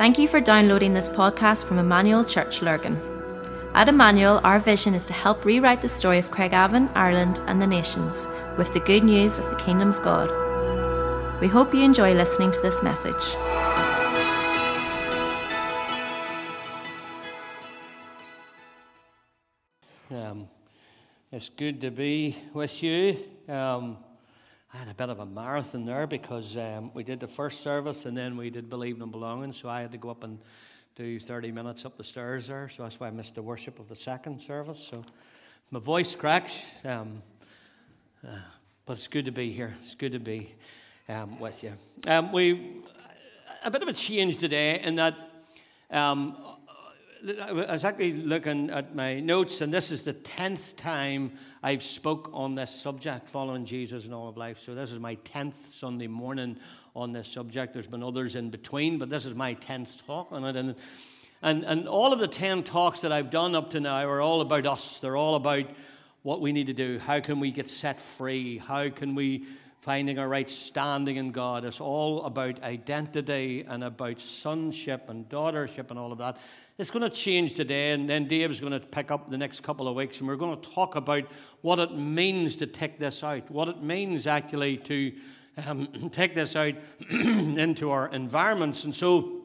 Thank you for downloading this podcast from Emmanuel Church Lurgan. At Emmanuel, our vision is to help rewrite the story of Craigavon, Ireland, and the nations with the good news of the Kingdom of God. We hope you enjoy listening to this message. Um, it's good to be with you. Um, I had a bit of a marathon there because um, we did the first service and then we did Believe and Belonging, so I had to go up and do 30 minutes up the stairs there, so that's why I missed the worship of the second service. So my voice cracks, um, uh, but it's good to be here. It's good to be um, with you. Um, we a bit of a change today in that um, I was actually looking at my notes, and this is the tenth time I've spoke on this subject, following Jesus in all of life. So this is my tenth Sunday morning on this subject. There's been others in between, but this is my tenth talk on it. And, and, and all of the ten talks that I've done up to now are all about us. They're all about what we need to do. How can we get set free? How can we finding our right standing in God? It's all about identity and about sonship and daughtership and all of that. It's going to change today, and then Dave's going to pick up the next couple of weeks, and we're going to talk about what it means to take this out, what it means actually to um, take this out into our environments. And so,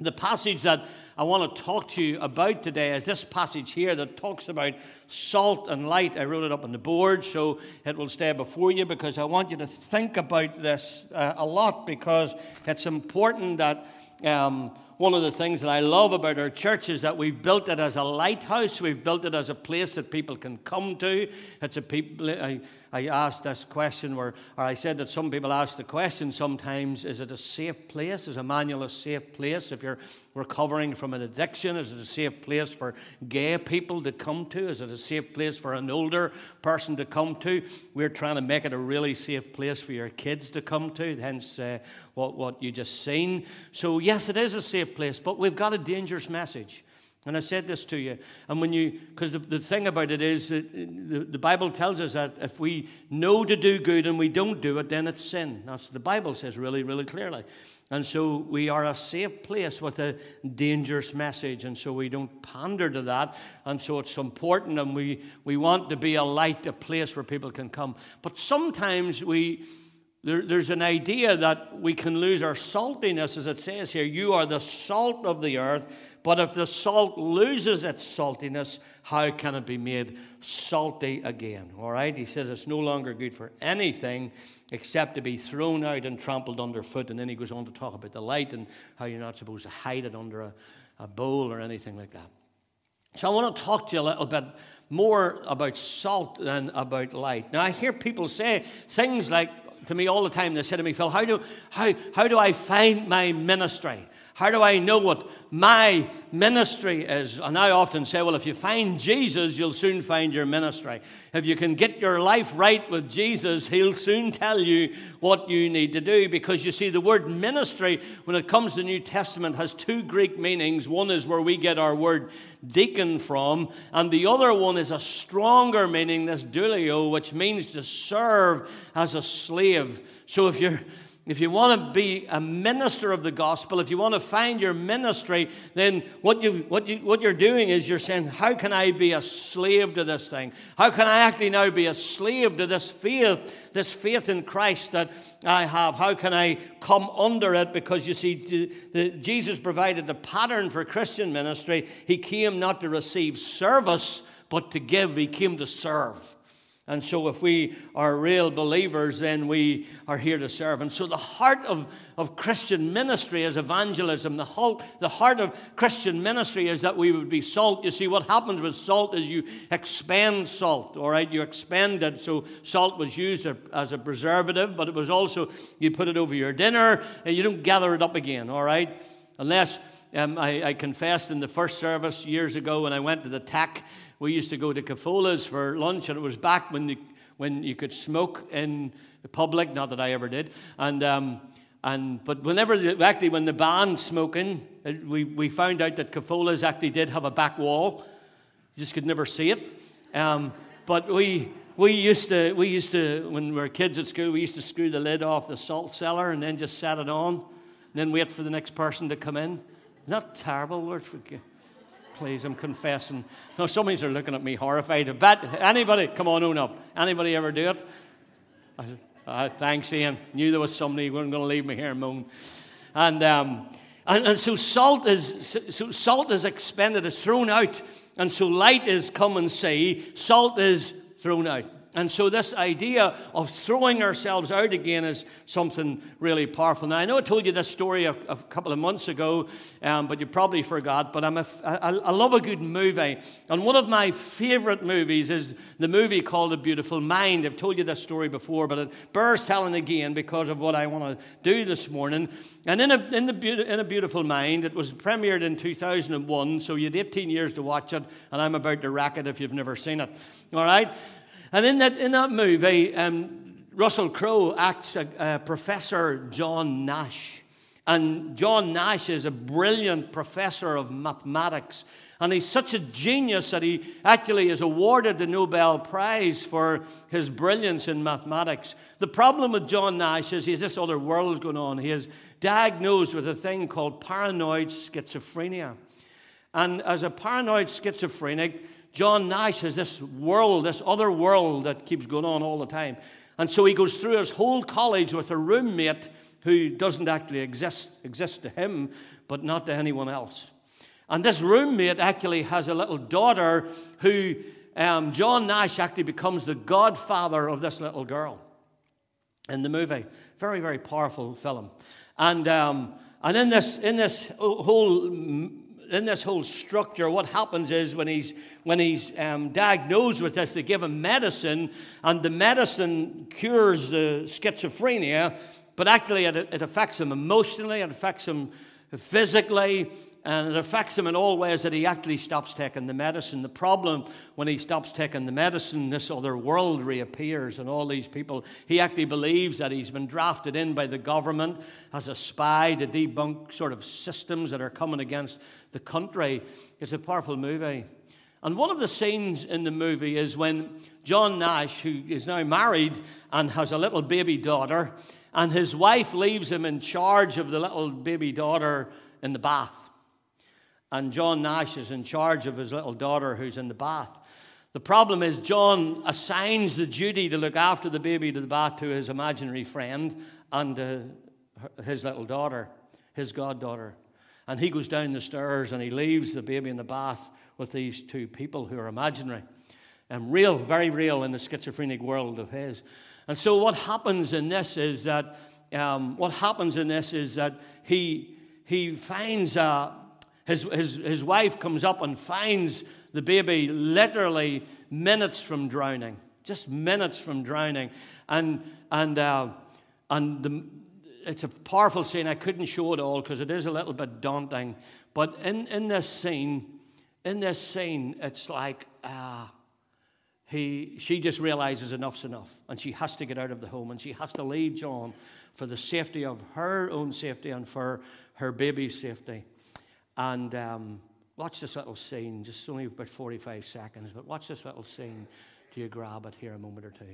the passage that I want to talk to you about today is this passage here that talks about salt and light. I wrote it up on the board so it will stay before you because I want you to think about this uh, a lot because it's important that. Um, one of the things that I love about our church is that we've built it as a lighthouse. We've built it as a place that people can come to. It's a people. I asked this question, where, or I said that some people ask the question sometimes: Is it a safe place? Is Emmanuel a safe place if you're recovering from an addiction? Is it a safe place for gay people to come to? Is it a safe place for an older person to come to? We're trying to make it a really safe place for your kids to come to. Hence, uh, what, what you just seen. So, yes, it is a safe place, but we've got a dangerous message. And I said this to you. And when you, because the, the thing about it is that uh, the, the Bible tells us that if we know to do good and we don't do it, then it's sin. That's the Bible says really, really clearly. And so we are a safe place with a dangerous message. And so we don't pander to that. And so it's important and we, we want to be a light, a place where people can come. But sometimes we, there, there's an idea that we can lose our saltiness, as it says here. You are the salt of the earth, but if the salt loses its saltiness, how can it be made salty again? All right? He says it's no longer good for anything except to be thrown out and trampled underfoot. And then he goes on to talk about the light and how you're not supposed to hide it under a, a bowl or anything like that. So I want to talk to you a little bit more about salt than about light. Now, I hear people say things like, to me all the time. They say to me, Phil, how do, how, how do I find my ministry? How do I know what my ministry is? And I often say, well, if you find Jesus, you'll soon find your ministry. If you can get your life right with Jesus, he'll soon tell you what you need to do. Because you see, the word ministry, when it comes to the New Testament, has two Greek meanings. One is where we get our word deacon from, and the other one is a stronger meaning, this douleo, which means to serve as a slave. So if you're if you want to be a minister of the gospel, if you want to find your ministry, then what, you, what, you, what you're doing is you're saying, How can I be a slave to this thing? How can I actually now be a slave to this faith, this faith in Christ that I have? How can I come under it? Because you see, Jesus provided the pattern for Christian ministry. He came not to receive service, but to give, He came to serve. And so, if we are real believers, then we are here to serve. And so, the heart of, of Christian ministry is evangelism. The, whole, the heart of Christian ministry is that we would be salt. You see, what happens with salt is you expend salt, all right? You expend it. So, salt was used as a preservative, but it was also, you put it over your dinner and you don't gather it up again, all right? Unless um, I, I confessed in the first service years ago when I went to the TAC we used to go to Cafola's for lunch, and it was back when you, when you could smoke in public. Not that I ever did. And, um, and but whenever actually when the band smoking, we, we found out that Cafola's actually did have a back wall. You just could never see it. Um, but we we used to we used to when we were kids at school we used to screw the lid off the salt cellar and then just set it on and then wait for the next person to come in Not terrible, Lord, forgive. Please, I'm confessing. No, some of you are looking at me horrified. But anybody, come on, own up. Anybody ever do it? I Uh, thanks, Ian. Knew there was somebody who wasn't going to leave me here and moan. And, um, and, and so salt is so salt is expended, is thrown out, and so light is come and see. Salt is thrown out. And so, this idea of throwing ourselves out again is something really powerful. Now, I know I told you this story a, a couple of months ago, um, but you probably forgot. But I'm a, I, I love a good movie. And one of my favorite movies is the movie called A Beautiful Mind. I've told you this story before, but it bears telling again because of what I want to do this morning. And in a, in, the, in a Beautiful Mind, it was premiered in 2001, so you had 18 years to watch it, and I'm about to rack it if you've never seen it. All right? And in that, in that movie, um, Russell Crowe acts a, a Professor John Nash. And John Nash is a brilliant professor of mathematics. And he's such a genius that he actually is awarded the Nobel Prize for his brilliance in mathematics. The problem with John Nash is he has this other world going on. He is diagnosed with a thing called paranoid schizophrenia. And as a paranoid schizophrenic, John Nash has this world, this other world that keeps going on all the time. And so he goes through his whole college with a roommate who doesn't actually exist, exist to him, but not to anyone else. And this roommate actually has a little daughter who um, John Nash actually becomes the godfather of this little girl in the movie. Very, very powerful film. And, um, and in, this, in this whole in this whole structure, what happens is when he's, when he's um, diagnosed with this, they give him medicine, and the medicine cures the schizophrenia, but actually it, it affects him emotionally, it affects him physically, and it affects him in all ways that he actually stops taking the medicine. The problem when he stops taking the medicine, this other world reappears, and all these people, he actually believes that he's been drafted in by the government as a spy to debunk sort of systems that are coming against the country. It's a powerful movie. And one of the scenes in the movie is when John Nash, who is now married and has a little baby daughter, and his wife leaves him in charge of the little baby daughter in the bath. And John Nash is in charge of his little daughter who's in the bath. The problem is, John assigns the duty to look after the baby to the bath to his imaginary friend and his little daughter, his goddaughter. And he goes down the stairs and he leaves the baby in the bath with these two people who are imaginary and real, very real in the schizophrenic world of his. And so, what happens in this is that um, what happens in this is that he he finds uh, his, his his wife comes up and finds the baby literally minutes from drowning, just minutes from drowning, and and uh, and the it's a powerful scene. I couldn't show it all because it is a little bit daunting. But in, in this scene, in this scene, it's like uh, he, she just realizes enough's enough, and she has to get out of the home, and she has to leave John for the safety of her own safety and for her baby's safety. And um, watch this little scene, just only about 45 seconds, but watch this little scene. Do you grab it here a moment or two?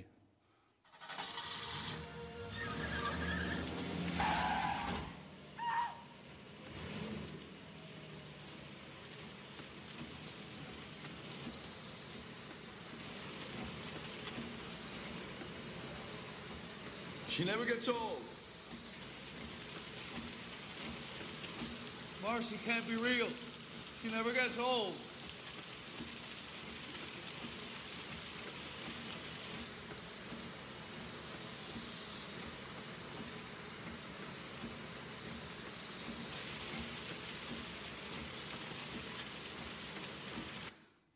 She never gets old. Marcy can't be real. She never gets old.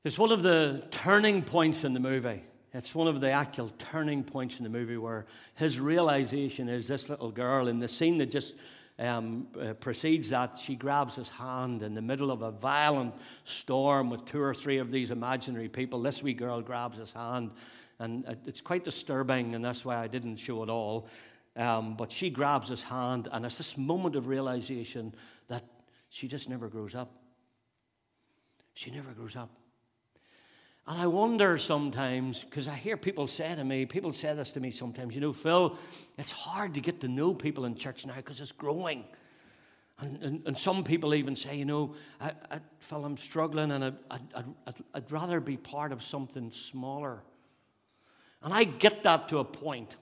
It's one of the turning points in the movie. It's one of the actual turning points in the movie where his realization is this little girl in the scene that just um, uh, precedes that, she grabs his hand in the middle of a violent storm with two or three of these imaginary people. This wee girl grabs his hand, and it's quite disturbing, and that's why I didn't show it all. Um, but she grabs his hand, and it's this moment of realization that she just never grows up. She never grows up. And I wonder sometimes, because I hear people say to me, people say this to me sometimes, you know, Phil, it's hard to get to know people in church now because it's growing. And, and, and some people even say, you know, I, I feel I'm struggling and I'd, I'd, I'd, I'd rather be part of something smaller. And I get that to a point,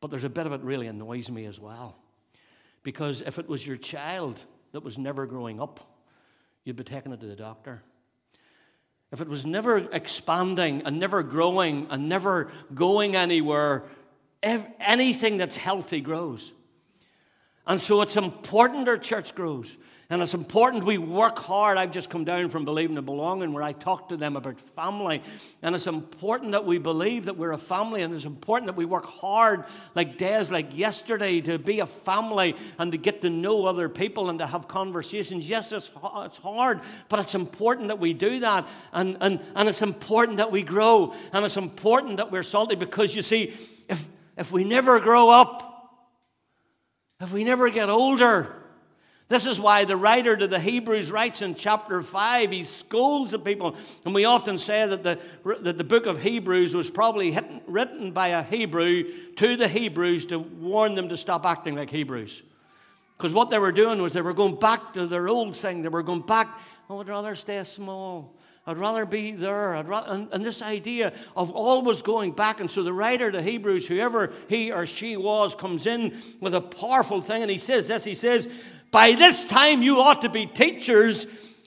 but there's a bit of it really annoys me as well. Because if it was your child that was never growing up, you'd be taking it to the doctor. If it was never expanding and never growing and never going anywhere, anything that's healthy grows. And so it's important our church grows. And it's important we work hard. I've just come down from Believing and Belonging where I talk to them about family. And it's important that we believe that we're a family. And it's important that we work hard, like days like yesterday, to be a family and to get to know other people and to have conversations. Yes, it's, it's hard, but it's important that we do that. And, and, and it's important that we grow. And it's important that we're salty because you see, if, if we never grow up, if we never get older, this is why the writer to the Hebrews writes in chapter 5, he scolds the people. And we often say that the, that the book of Hebrews was probably written by a Hebrew to the Hebrews to warn them to stop acting like Hebrews. Because what they were doing was they were going back to their old thing. They were going back, oh, I'd rather stay small. I'd rather be there. Rather, and, and, this idea of always going back. And so the writer to Hebrews, whoever he or she was, comes in with a powerful thing. And he says this He says, By this time you ought to be teachers.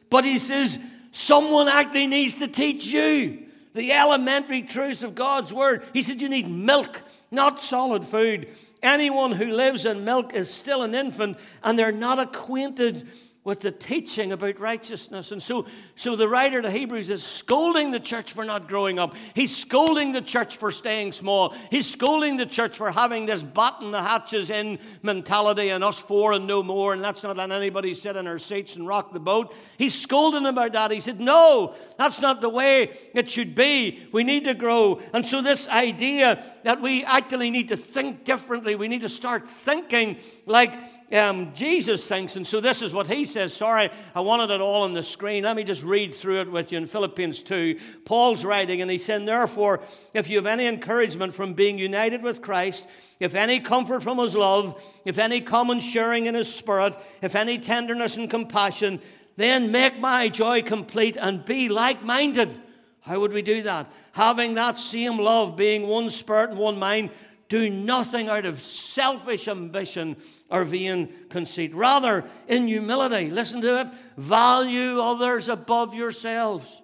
But he says, Someone actually needs to teach you the elementary truths of God's word. He said, You need milk, not solid food. Anyone who lives in milk is still an infant, and they're not acquainted with the teaching about righteousness. And so, so the writer to Hebrews is scolding the church for not growing up. He's scolding the church for staying small. He's scolding the church for having this batten the hatches in mentality and us four and no more, and that's not letting anybody sit in our seats and rock the boat. He's scolding about that. He said, No, that's not the way it should be. We need to grow. And so, this idea that we actually need to think differently, we need to start thinking like um, Jesus thinks. And so this is what he says. Sorry, I wanted it all on the screen. Let me just read through it with you in Philippians 2. Paul's writing, and he said, Therefore, if you have any encouragement from being united with Christ, if any comfort from his love, if any common sharing in his spirit, if any tenderness and compassion, then make my joy complete and be like minded. How would we do that? Having that same love, being one spirit and one mind do nothing out of selfish ambition or vain conceit. Rather, in humility, listen to it, value others above yourselves,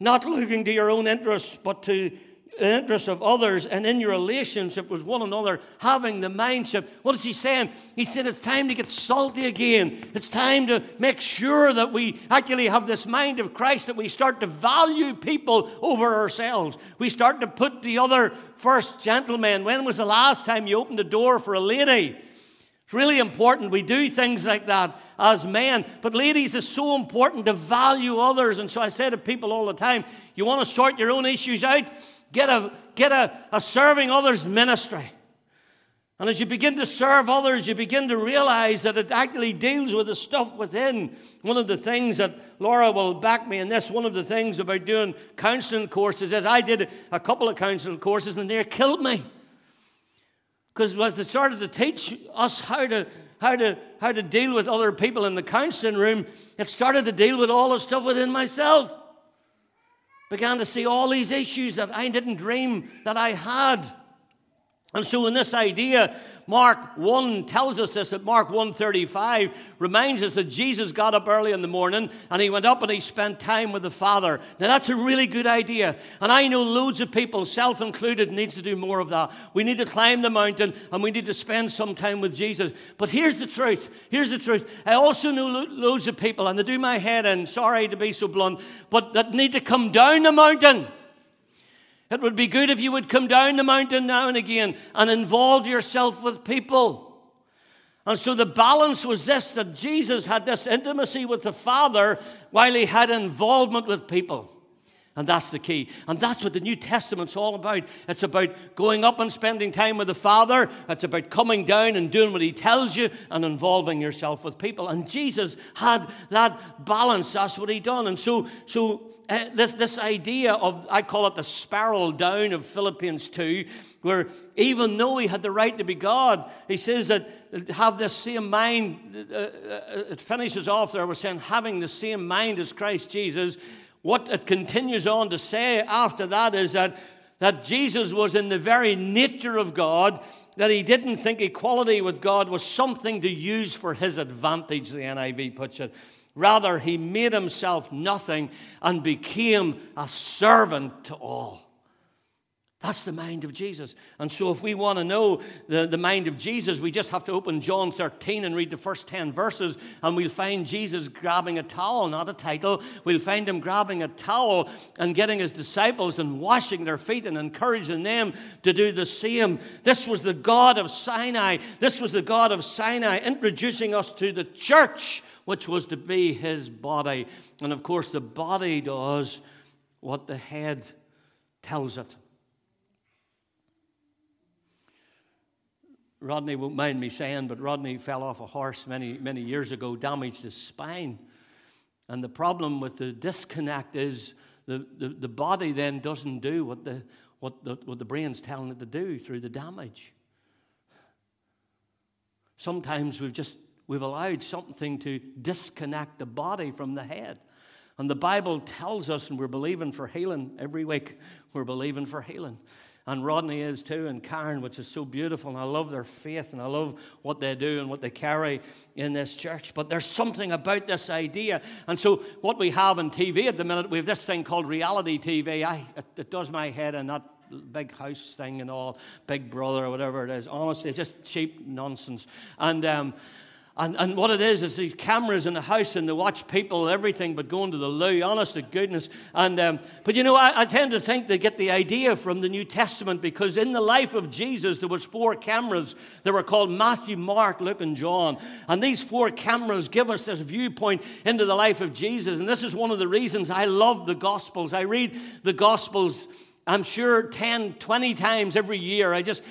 not looking to your own interests, but to the interest of others and in your relationship with one another, having the mindset. What is he saying? He said it's time to get salty again. It's time to make sure that we actually have this mind of Christ, that we start to value people over ourselves. We start to put the other first. Gentlemen, when was the last time you opened the door for a lady? It's really important. We do things like that as men. But ladies, it's so important to value others. And so I say to people all the time, you want to sort your own issues out? Get a, get a, a serving others ministry. And as you begin to serve others, you begin to realize that it actually deals with the stuff within. One of the things that Laura will back me in this, one of the things about doing counseling courses is I did a couple of counseling courses and they killed me. Because as they started to teach us how to, how, to, how to deal with other people in the counseling room, it started to deal with all the stuff within myself began to see all these issues that I didn't dream that I had. And so, in this idea Mark 1 tells us this, that Mark 1.35 reminds us that Jesus got up early in the morning and he went up and he spent time with the Father. Now that's a really good idea. And I know loads of people, self included, needs to do more of that. We need to climb the mountain and we need to spend some time with Jesus. But here's the truth. Here's the truth. I also know lo- loads of people, and they do my head in, sorry to be so blunt, but that need to come down the mountain. It would be good if you would come down the mountain now and again and involve yourself with people. And so the balance was this that Jesus had this intimacy with the Father while he had involvement with people. And that's the key. And that's what the New Testament's all about. It's about going up and spending time with the Father. It's about coming down and doing what He tells you and involving yourself with people. And Jesus had that balance. That's what He done. And so, so uh, this, this idea of, I call it the spiral down of Philippians 2, where even though he had the right to be God, he says that have the same mind. Uh, it finishes off there with saying, having the same mind as Christ Jesus. What it continues on to say after that is that, that Jesus was in the very nature of God, that he didn't think equality with God was something to use for his advantage, the NIV puts it. Rather, he made himself nothing and became a servant to all. That's the mind of Jesus. And so, if we want to know the, the mind of Jesus, we just have to open John 13 and read the first 10 verses, and we'll find Jesus grabbing a towel, not a title. We'll find him grabbing a towel and getting his disciples and washing their feet and encouraging them to do the same. This was the God of Sinai. This was the God of Sinai introducing us to the church which was to be his body. And of course, the body does what the head tells it. Rodney won't mind me saying, but Rodney fell off a horse many, many years ago, damaged his spine. And the problem with the disconnect is the, the, the body then doesn't do what the, what, the, what the brain's telling it to do through the damage. Sometimes we've just We've allowed something to disconnect the body from the head. And the Bible tells us, and we're believing for healing every week, we're believing for healing. And Rodney is too, and Karen, which is so beautiful. And I love their faith, and I love what they do and what they carry in this church. But there's something about this idea. And so, what we have on TV at the minute, we have this thing called reality TV. I, it, it does my head in that big house thing and all, Big Brother or whatever it is. Honestly, it's just cheap nonsense. And, um, and, and what it is, is these cameras in the house and they watch people, everything but going to the loo, honest to goodness. And, um, but you know, I, I, tend to think they get the idea from the New Testament because in the life of Jesus, there was four cameras. They were called Matthew, Mark, Luke, and John. And these four cameras give us this viewpoint into the life of Jesus. And this is one of the reasons I love the Gospels. I read the Gospels I'm sure 10, 20 times every year. I just,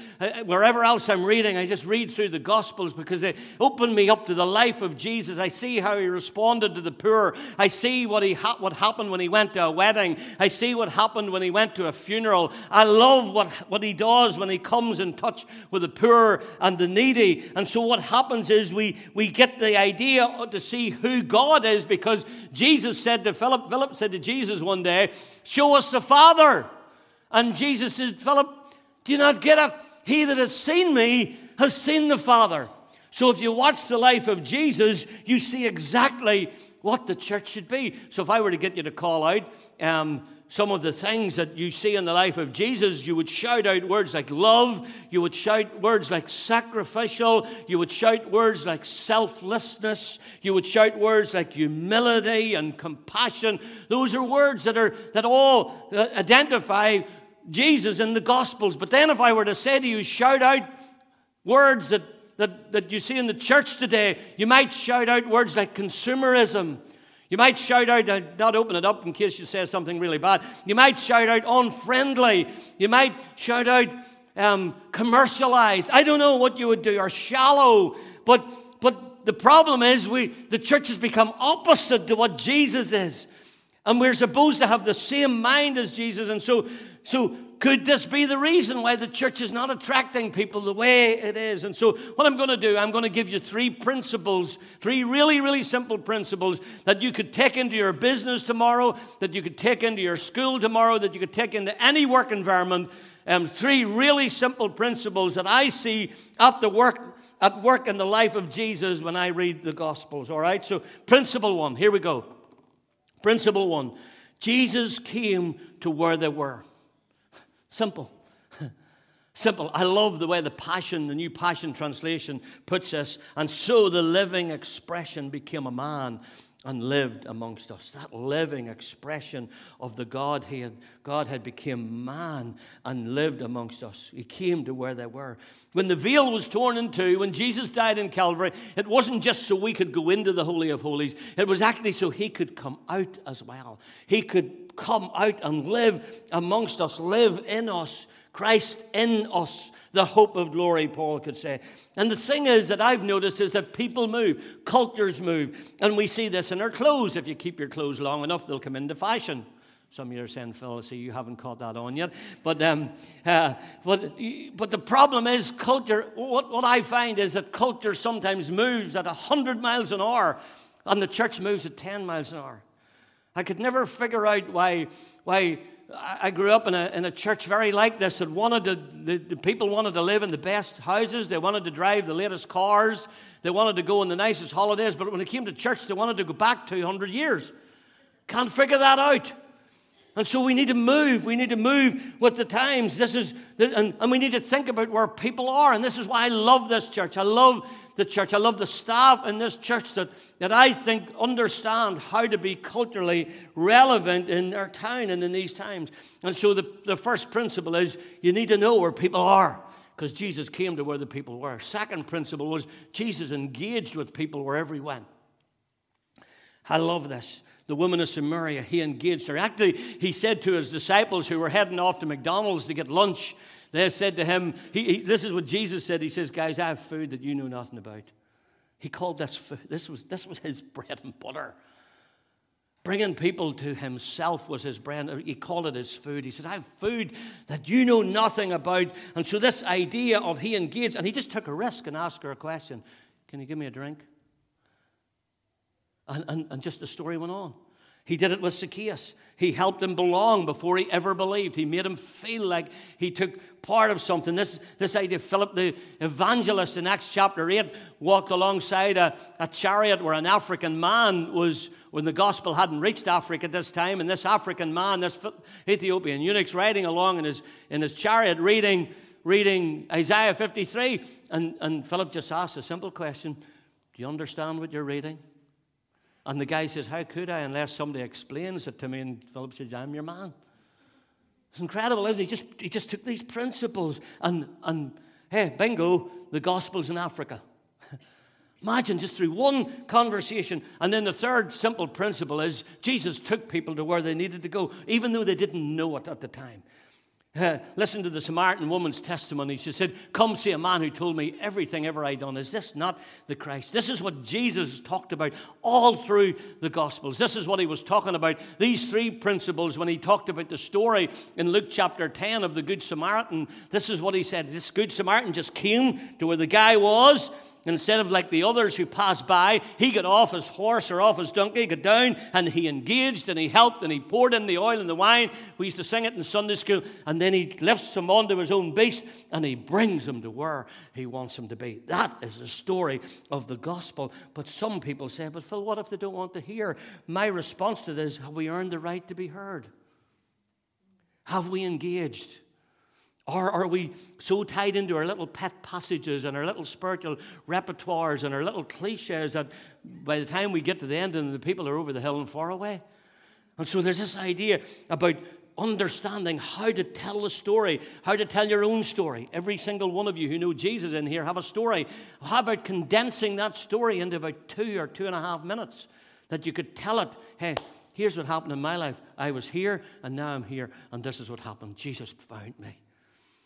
wherever else I'm reading, I just read through the Gospels because they open me up to the life of Jesus. I see how he responded to the poor. I see what, he ha- what happened when he went to a wedding. I see what happened when he went to a funeral. I love what, what he does when he comes in touch with the poor and the needy. And so what happens is we, we get the idea to see who God is because Jesus said to Philip, Philip said to Jesus one day, Show us the Father. And Jesus said, Philip, do you not get it? He that has seen me has seen the Father. So if you watch the life of Jesus, you see exactly what the church should be. So if I were to get you to call out um, some of the things that you see in the life of Jesus, you would shout out words like love, you would shout words like sacrificial, you would shout words like selflessness, you would shout words like humility and compassion. Those are words that are that all uh, identify Jesus in the Gospels. But then, if I were to say to you, shout out words that, that, that you see in the church today, you might shout out words like consumerism. You might shout out, uh, not open it up in case you say something really bad. You might shout out unfriendly. You might shout out um, commercialized. I don't know what you would do, or shallow. But, but the problem is, we, the church has become opposite to what Jesus is. And we're supposed to have the same mind as Jesus. And so so, could this be the reason why the church is not attracting people the way it is? And so, what I'm going to do, I'm going to give you three principles, three really, really simple principles that you could take into your business tomorrow, that you could take into your school tomorrow, that you could take into any work environment. Um, three really simple principles that I see at the work at work in the life of Jesus when I read the Gospels. All right. So, principle one. Here we go. Principle one. Jesus came to where they were. Simple. Simple. I love the way the Passion, the New Passion Translation puts this. And so the living expression became a man and lived amongst us. That living expression of the God he had, God had become man and lived amongst us. He came to where they were. When the veil was torn in two, when Jesus died in Calvary, it wasn't just so we could go into the Holy of Holies. It was actually so he could come out as well. He could come out and live amongst us, live in us, Christ in us, the hope of glory, Paul could say. And the thing is that I've noticed is that people move, cultures move, and we see this in our clothes. If you keep your clothes long enough, they'll come into fashion. Some of you are saying, Phil, see, you haven't caught that on yet. But, um, uh, but, but the problem is, culture, what, what I find is that culture sometimes moves at 100 miles an hour, and the church moves at 10 miles an hour. I could never figure out why, why I grew up in a, in a church very like this that wanted to, the, the people wanted to live in the best houses, they wanted to drive the latest cars, they wanted to go on the nicest holidays, but when it came to church, they wanted to go back 200 years. Can't figure that out. And so we need to move. We need to move with the times. This is, and, and we need to think about where people are. And this is why I love this church. I love the church. I love the staff in this church that, that I think understand how to be culturally relevant in our town and in these times. And so the, the first principle is you need to know where people are because Jesus came to where the people were. Second principle was Jesus engaged with people wherever he went. I love this the woman of Samaria, he engaged her. Actually, he said to his disciples who were heading off to McDonald's to get lunch, they said to him, he, he, This is what Jesus said. He says, Guys, I have food that you know nothing about. He called this food, this was, this was his bread and butter. Bringing people to himself was his bread. He called it his food. He says, I have food that you know nothing about. And so, this idea of he engaged, and he just took a risk and asked her a question Can you give me a drink? And, and, and just the story went on. He did it with Zacchaeus. He helped him belong before he ever believed. He made him feel like he took part of something. This, this idea, Philip the evangelist in Acts chapter 8 walked alongside a, a chariot where an African man was, when the gospel hadn't reached Africa at this time, and this African man, this Ethiopian eunuch's riding along in his, in his chariot reading, reading Isaiah 53. And, and Philip just asked a simple question Do you understand what you're reading? And the guy says, How could I unless somebody explains it to me? And Philip says, I'm your man. It's incredible, isn't it? He just, he just took these principles and, and, hey, bingo, the gospel's in Africa. Imagine just through one conversation. And then the third simple principle is Jesus took people to where they needed to go, even though they didn't know it at the time. Listen to the Samaritan woman's testimony. She said, Come see a man who told me everything ever I done. Is this not the Christ? This is what Jesus talked about all through the Gospels. This is what he was talking about. These three principles when he talked about the story in Luke chapter 10 of the Good Samaritan. This is what he said. This Good Samaritan just came to where the guy was Instead of like the others who passed by, he got off his horse or off his donkey, got down, and he engaged and he helped and he poured in the oil and the wine. We used to sing it in Sunday school. And then he lifts him onto his own beast and he brings him to where he wants him to be. That is the story of the gospel. But some people say, but Phil, what if they don't want to hear? My response to this have we earned the right to be heard? Have we engaged? Or are we so tied into our little pet passages and our little spiritual repertoires and our little cliches that by the time we get to the end, and the people are over the hill and far away? And so there's this idea about understanding how to tell the story, how to tell your own story. Every single one of you who know Jesus in here have a story. How about condensing that story into about two or two and a half minutes that you could tell it? Hey, here's what happened in my life. I was here and now I'm here, and this is what happened. Jesus found me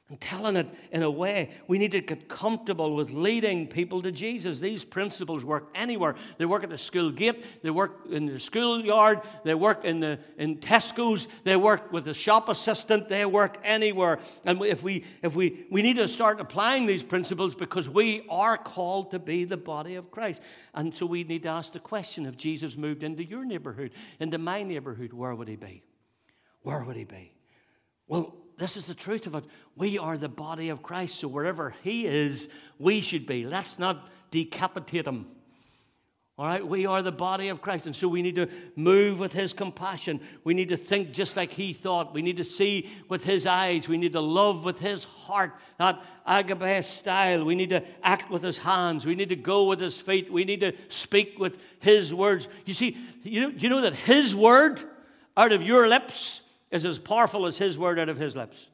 and telling it in a way. We need to get comfortable with leading people to Jesus. These principles work anywhere. They work at the school gate, they work in the schoolyard, they work in, the, in Tesco's, they work with the shop assistant, they work anywhere. And if we, if we, we need to start applying these principles because we are called to be the body of Christ. And so we need to ask the question if Jesus moved into your neighborhood, into my neighborhood, where would he be? Where would he be? Well, this is the truth of it. We are the body of Christ, so wherever He is, we should be. Let's not decapitate Him. All right, we are the body of Christ, and so we need to move with His compassion. We need to think just like He thought. We need to see with His eyes. We need to love with His heart, not agape style. We need to act with His hands. We need to go with His feet. We need to speak with His words. You see, you know, you know that His word out of your lips is as powerful as His word out of His lips.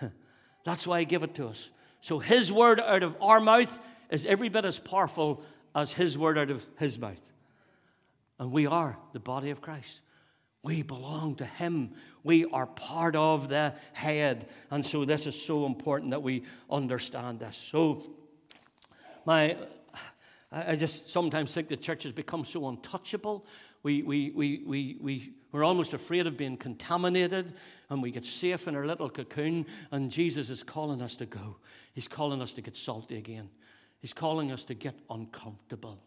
That's why He gave it to us. So His word out of our mouth is every bit as powerful as His word out of His mouth. And we are the body of Christ. We belong to Him. We are part of the head. And so this is so important that we understand this. So, my, I just sometimes think the church has become so untouchable. We, we, we, we, we, we're almost afraid of being contaminated and we get safe in our little cocoon. And Jesus is calling us to go. He's calling us to get salty again. He's calling us to get uncomfortable.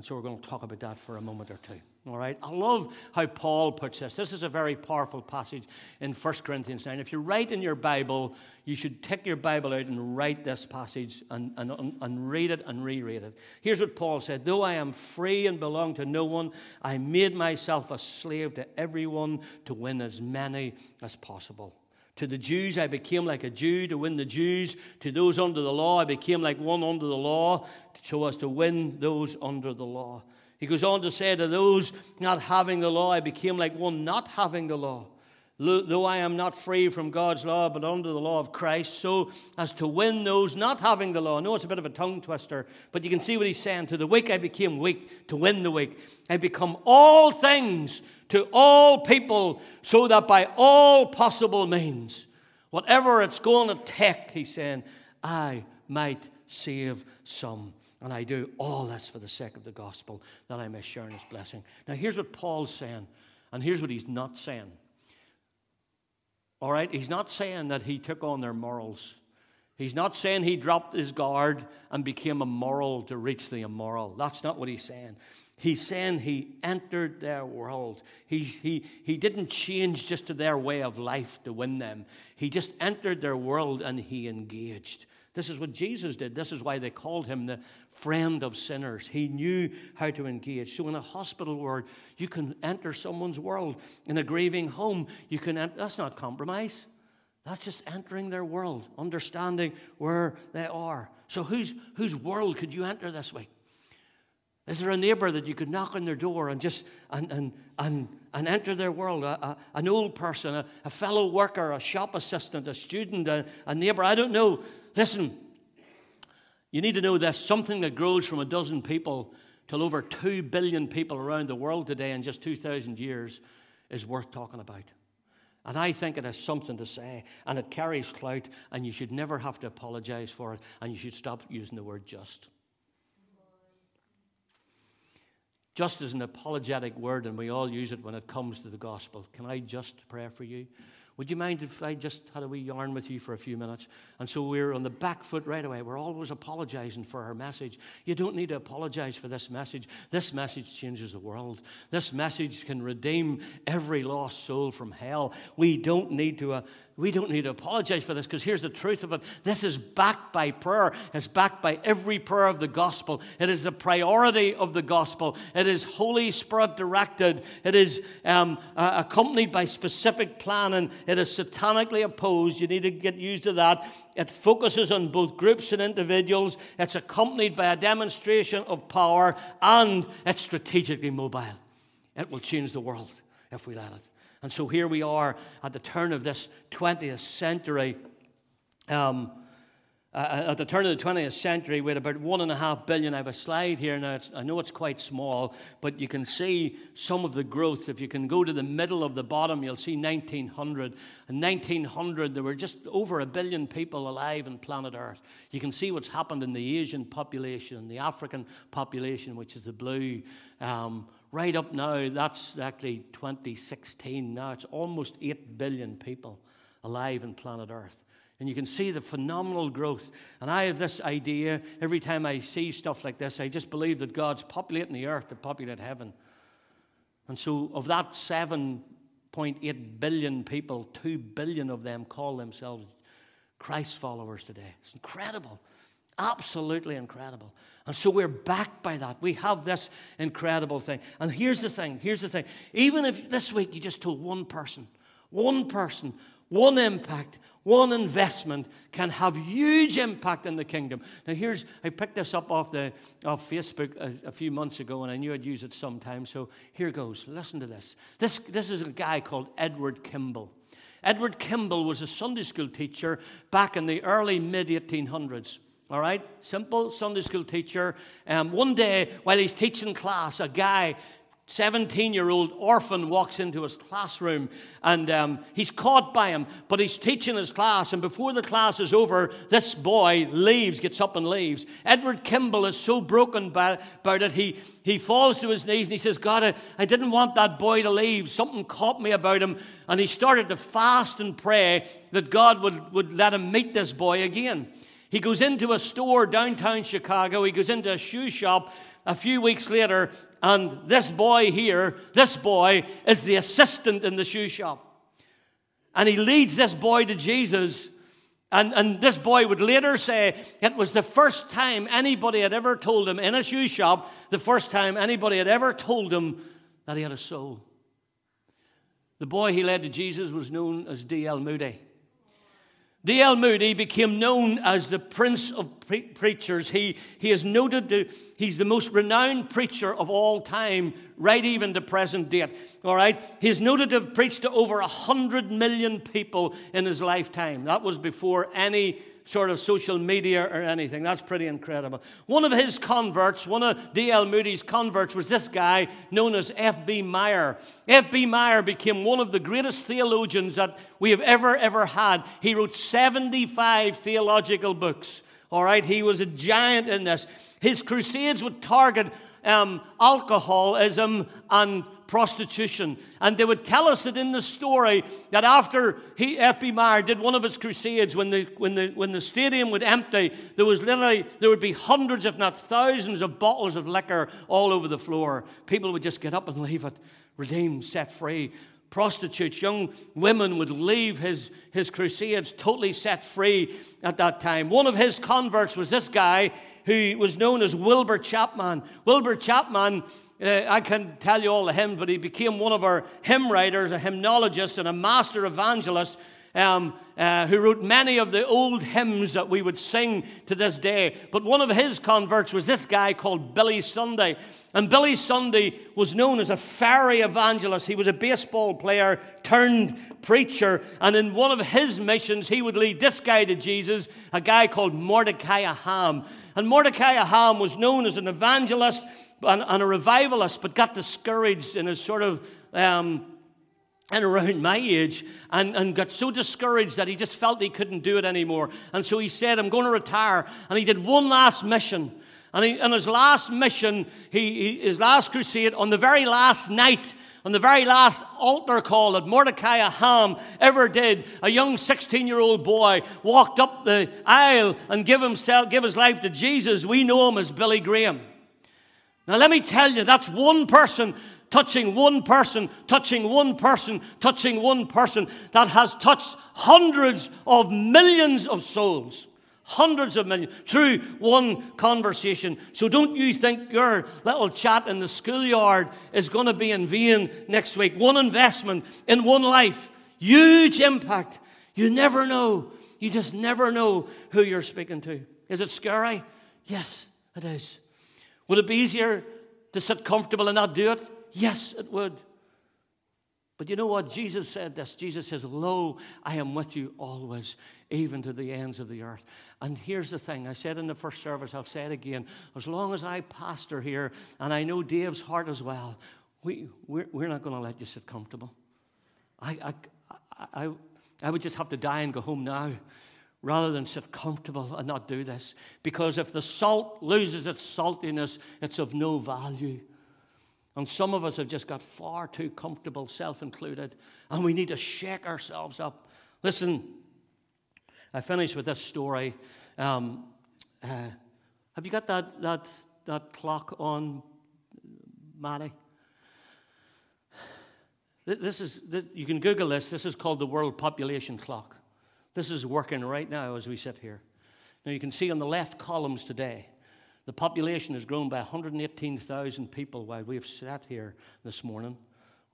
And so we're going to talk about that for a moment or two. All right? I love how Paul puts this. This is a very powerful passage in 1 Corinthians 9. If you write in your Bible, you should take your Bible out and write this passage and, and, and read it and reread it. Here's what Paul said Though I am free and belong to no one, I made myself a slave to everyone to win as many as possible. To the Jews, I became like a Jew to win the Jews. To those under the law, I became like one under the law so as to win those under the law. He goes on to say, To those not having the law, I became like one not having the law. Though I am not free from God's law, but under the law of Christ, so as to win those not having the law. I know it's a bit of a tongue twister, but you can see what he's saying. To the weak I became weak, to win the weak. I become all things to all people, so that by all possible means, whatever it's going to take, he's saying, I might save some. And I do all this for the sake of the gospel, that I may share in his blessing. Now, here's what Paul's saying, and here's what he's not saying. All right? He's not saying that he took on their morals. He's not saying he dropped his guard and became immoral to reach the immoral. That's not what he's saying. He's saying he entered their world. He, he, he didn't change just to their way of life to win them. He just entered their world and he engaged. This is what Jesus did. This is why they called him the friend of sinners. He knew how to engage. So, in a hospital ward, you can enter someone's world. In a grieving home, you can enter. That's not compromise. That's just entering their world, understanding where they are. So, whose, whose world could you enter this week? Is there a neighbor that you could knock on their door and just and, and, and, and enter their world? A, a, an old person, a, a, fellow worker, a shop assistant, a student, a, a neighbor? I don't know. Listen, you need to know this something that grows from a dozen people till over 2 billion people around the world today in just 2,000 years is worth talking about. And I think it has something to say, and it carries clout, and you should never have to apologize for it, and you should stop using the word just. Just as an apologetic word, and we all use it when it comes to the gospel. Can I just pray for you? Would you mind if I just had a wee yarn with you for a few minutes? And so we're on the back foot right away. We're always apologizing for our message. You don't need to apologize for this message. This message changes the world. This message can redeem every lost soul from hell. We don't need to uh, we don't need to apologize for this because here's the truth of it. This is backed by prayer. It's backed by every prayer of the gospel. It is the priority of the gospel. It is Holy Spirit directed. It is um, uh, accompanied by specific planning. It is satanically opposed. You need to get used to that. It focuses on both groups and individuals. It's accompanied by a demonstration of power and it's strategically mobile. It will change the world if we let it. And so here we are at the turn of this 20th century. Um, uh, at the turn of the 20th century, we had about one and a half billion. I have a slide here now. I know it's quite small, but you can see some of the growth. If you can go to the middle of the bottom, you'll see 1900. In 1900, there were just over a billion people alive on planet Earth. You can see what's happened in the Asian population, the African population, which is the blue. Um, right up now, that's actually 2016. Now it's almost 8 billion people alive on planet Earth. And you can see the phenomenal growth. And I have this idea every time I see stuff like this, I just believe that God's populating the earth to populate heaven. And so, of that 7.8 billion people, 2 billion of them call themselves Christ followers today. It's incredible. Absolutely incredible. And so we're backed by that. We have this incredible thing. And here's the thing here's the thing. Even if this week you just told one person, one person, one impact, one investment can have huge impact in the kingdom. Now, here's, I picked this up off, the, off Facebook a, a few months ago, and I knew I'd use it sometime, so here goes. Listen to this. This, this is a guy called Edward Kimball. Edward Kimball was a Sunday school teacher back in the early mid 1800s. All right? Simple Sunday school teacher. Um, one day, while he's teaching class, a guy 17 year old orphan walks into his classroom and um, he's caught by him, but he's teaching his class. And before the class is over, this boy leaves, gets up and leaves. Edward Kimball is so broken by, about it, he, he falls to his knees and he says, God, I, I didn't want that boy to leave. Something caught me about him. And he started to fast and pray that God would, would let him meet this boy again. He goes into a store downtown Chicago, he goes into a shoe shop a few weeks later, and this boy here, this boy is the assistant in the shoe shop. And he leads this boy to Jesus. And, and this boy would later say it was the first time anybody had ever told him in a shoe shop, the first time anybody had ever told him that he had a soul. The boy he led to Jesus was known as D.L. Moody. D.L. Moody became known as the Prince of pre- Preachers. He, he is noted to, he's the most renowned preacher of all time, right even to present date. All right? He's noted to have preached to over 100 million people in his lifetime. That was before any sort of social media or anything. That's pretty incredible. One of his converts, one of D.L. Moody's converts, was this guy known as F.B. Meyer. F.B. Meyer became one of the greatest theologians that we have ever, ever had. He wrote 75 theological books. All right, he was a giant in this. His crusades would target um, alcoholism and prostitution. And they would tell us that in the story that after he, F.B. Meyer did one of his crusades, when the, when, the, when the stadium would empty, there was literally, there would be hundreds, if not thousands, of bottles of liquor all over the floor. People would just get up and leave it, redeemed, set free. Prostitutes, young women would leave his, his crusades totally set free at that time. One of his converts was this guy who was known as Wilbur Chapman. Wilbur Chapman uh, I can tell you all the hymns, but he became one of our hymn writers, a hymnologist, and a master evangelist um, uh, who wrote many of the old hymns that we would sing to this day. But one of his converts was this guy called Billy Sunday. And Billy Sunday was known as a fairy evangelist. He was a baseball player turned preacher. And in one of his missions, he would lead this guy to Jesus, a guy called Mordecai Ham. And Mordecai Ham was known as an evangelist and, and a revivalist, but got discouraged in his sort of um, and around my age and, and got so discouraged that he just felt he couldn't do it anymore. And so he said, I'm going to retire. And he did one last mission. And he, in his last mission, he, his last crusade, on the very last night, on the very last altar call that Mordecai Ham ever did, a young 16 year old boy walked up the aisle and give, himself, give his life to Jesus. We know him as Billy Graham. Now, let me tell you, that's one person touching one person, touching one person, touching one person that has touched hundreds of millions of souls. Hundreds of millions through one conversation. So don't you think your little chat in the schoolyard is going to be in vain next week. One investment in one life, huge impact. You never know. You just never know who you're speaking to. Is it scary? Yes, it is. Would it be easier to sit comfortable and not do it? Yes, it would. But you know what? Jesus said this. Jesus says, Lo, I am with you always, even to the ends of the earth. And here's the thing I said in the first service, I'll say it again. As long as I pastor here, and I know Dave's heart as well, we, we're, we're not going to let you sit comfortable. I, I, I, I would just have to die and go home now rather than sit comfortable and not do this. Because if the salt loses its saltiness, it's of no value. And some of us have just got far too comfortable, self included, and we need to shake ourselves up. Listen, I finish with this story. Um, uh, have you got that, that, that clock on, Maddie? This is, this, you can Google this. This is called the World Population Clock. This is working right now as we sit here. Now, you can see on the left columns today, the population has grown by 118,000 people while we've sat here this morning.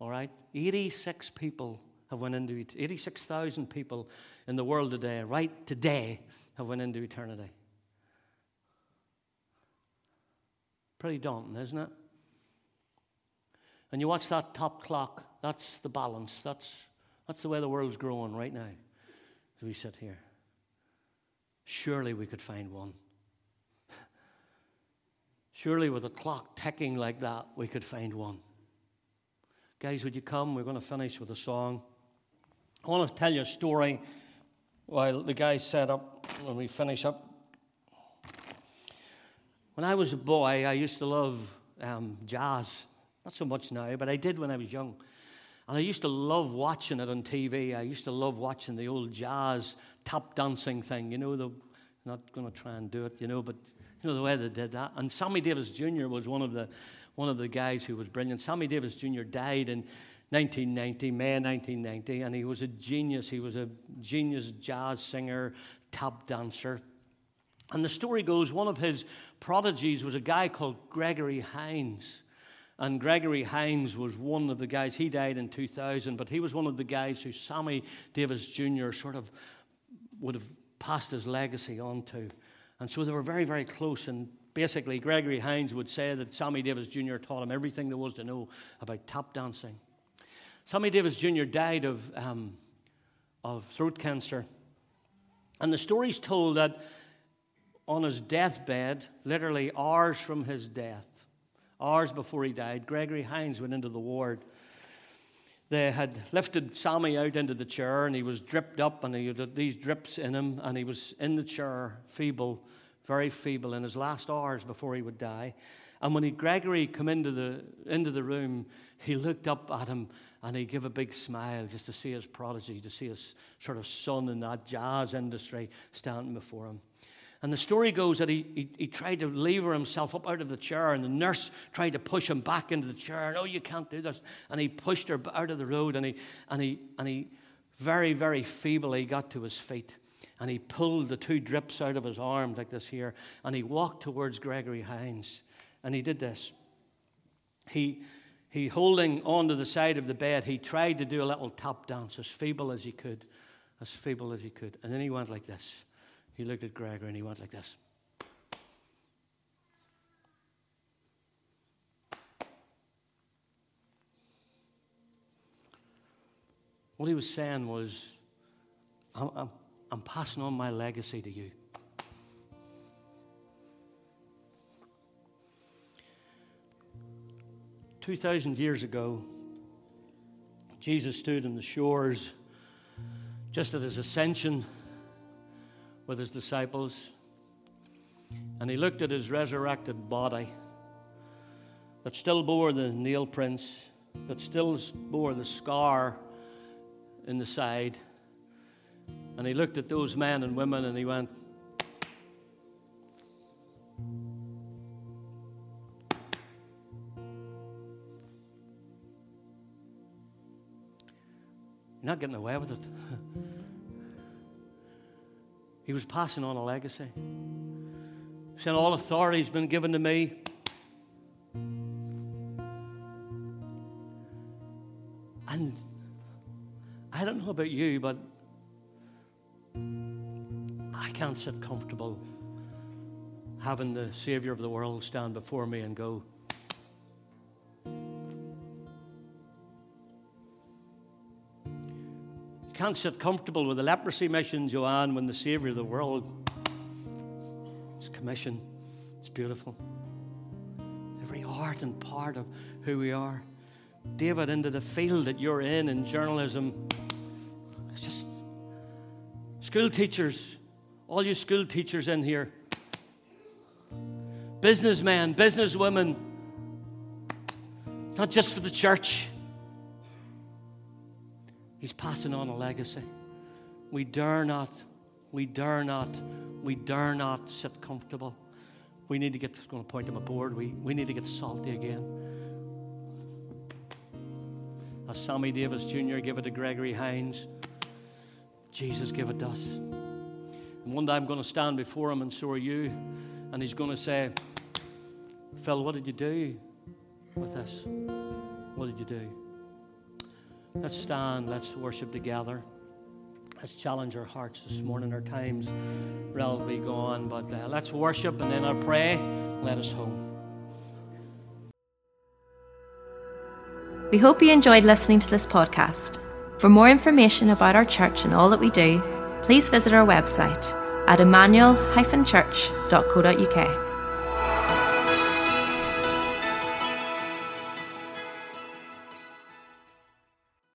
All right? 86 people have went into 86,000 people in the world today, right today, have went into eternity. Pretty daunting, isn't it? And you watch that top clock, that's the balance. That's, that's the way the world's growing right now as we sit here. Surely we could find one. Surely, with a clock ticking like that, we could find one. Guys, would you come? We're going to finish with a song. I want to tell you a story while the guys set up when we finish up. When I was a boy, I used to love um, jazz. Not so much now, but I did when I was young. And I used to love watching it on TV. I used to love watching the old jazz tap dancing thing. You know, the, not going to try and do it, you know, but you know the way they did that. And Sammy Davis Jr. was one of the one of the guys who was brilliant. Sammy Davis Jr. died in 1990, May 1990, and he was a genius. He was a genius jazz singer, tap dancer. And the story goes one of his prodigies was a guy called Gregory Hines. And Gregory Hines was one of the guys, he died in 2000, but he was one of the guys who Sammy Davis Jr. sort of would have passed his legacy on to. And so they were very, very close. And basically, Gregory Hines would say that Sammy Davis Jr. taught him everything there was to know about tap dancing. Sammy Davis Jr. died of, um, of throat cancer. And the story's told that on his deathbed, literally hours from his death, hours before he died, Gregory Hines went into the ward they had lifted Sammy out into the chair and he was dripped up and he had these drips in him and he was in the chair, feeble, very feeble in his last hours before he would die. And when he, Gregory came into the, into the room, he looked up at him and he gave a big smile just to see his prodigy, to see his sort of son in that jazz industry standing before him. And the story goes that he, he, he, tried to lever himself up out of the chair, and the nurse tried to push him back into the chair. No, you can't do this. And he pushed her out of the road, and he, and he, and he very, very feebly got to his feet. And he pulled the two drips out of his arm, like this here, and he walked towards Gregory Hines. And he did this. He, he holding onto the side of the bed, he tried to do a little tap dance as feeble as he could, as feeble as he could. And then he went like this. He looked at Gregor and he went like this. What he was saying was, I'm, I'm, I'm passing on my legacy to you. Two thousand years ago, Jesus stood on the shores just at his ascension with his disciples, and he looked at his resurrected body that still bore the nail prints, that still bore the scar in the side. And he looked at those men and women and he went, You're not getting away with it. He was passing on a legacy. Saying, All authority has been given to me. And I don't know about you, but I can't sit comfortable having the Savior of the world stand before me and go, can't sit comfortable with the leprosy mission, Joanne, when the Savior of the world is commissioned. It's beautiful. Every art and part of who we are. David, into the field that you're in in journalism. It's just school teachers, all you school teachers in here, businessmen, businesswomen, not just for the church He's passing on a legacy. We dare not, we dare not, we dare not sit comfortable. We need to get, going to point him aboard, we, we need to get salty again. As Sammy Davis Jr. gave it to Gregory Hines, Jesus gave it to us. And one day I'm going to stand before him, and so are you, and he's going to say, Phil, what did you do with this? What did you do? Let's stand, let's worship together. Let's challenge our hearts this morning. Our time's relatively gone, but uh, let's worship and then I'll pray. Let us home. We hope you enjoyed listening to this podcast. For more information about our church and all that we do, please visit our website at emmanuel-church.co.uk.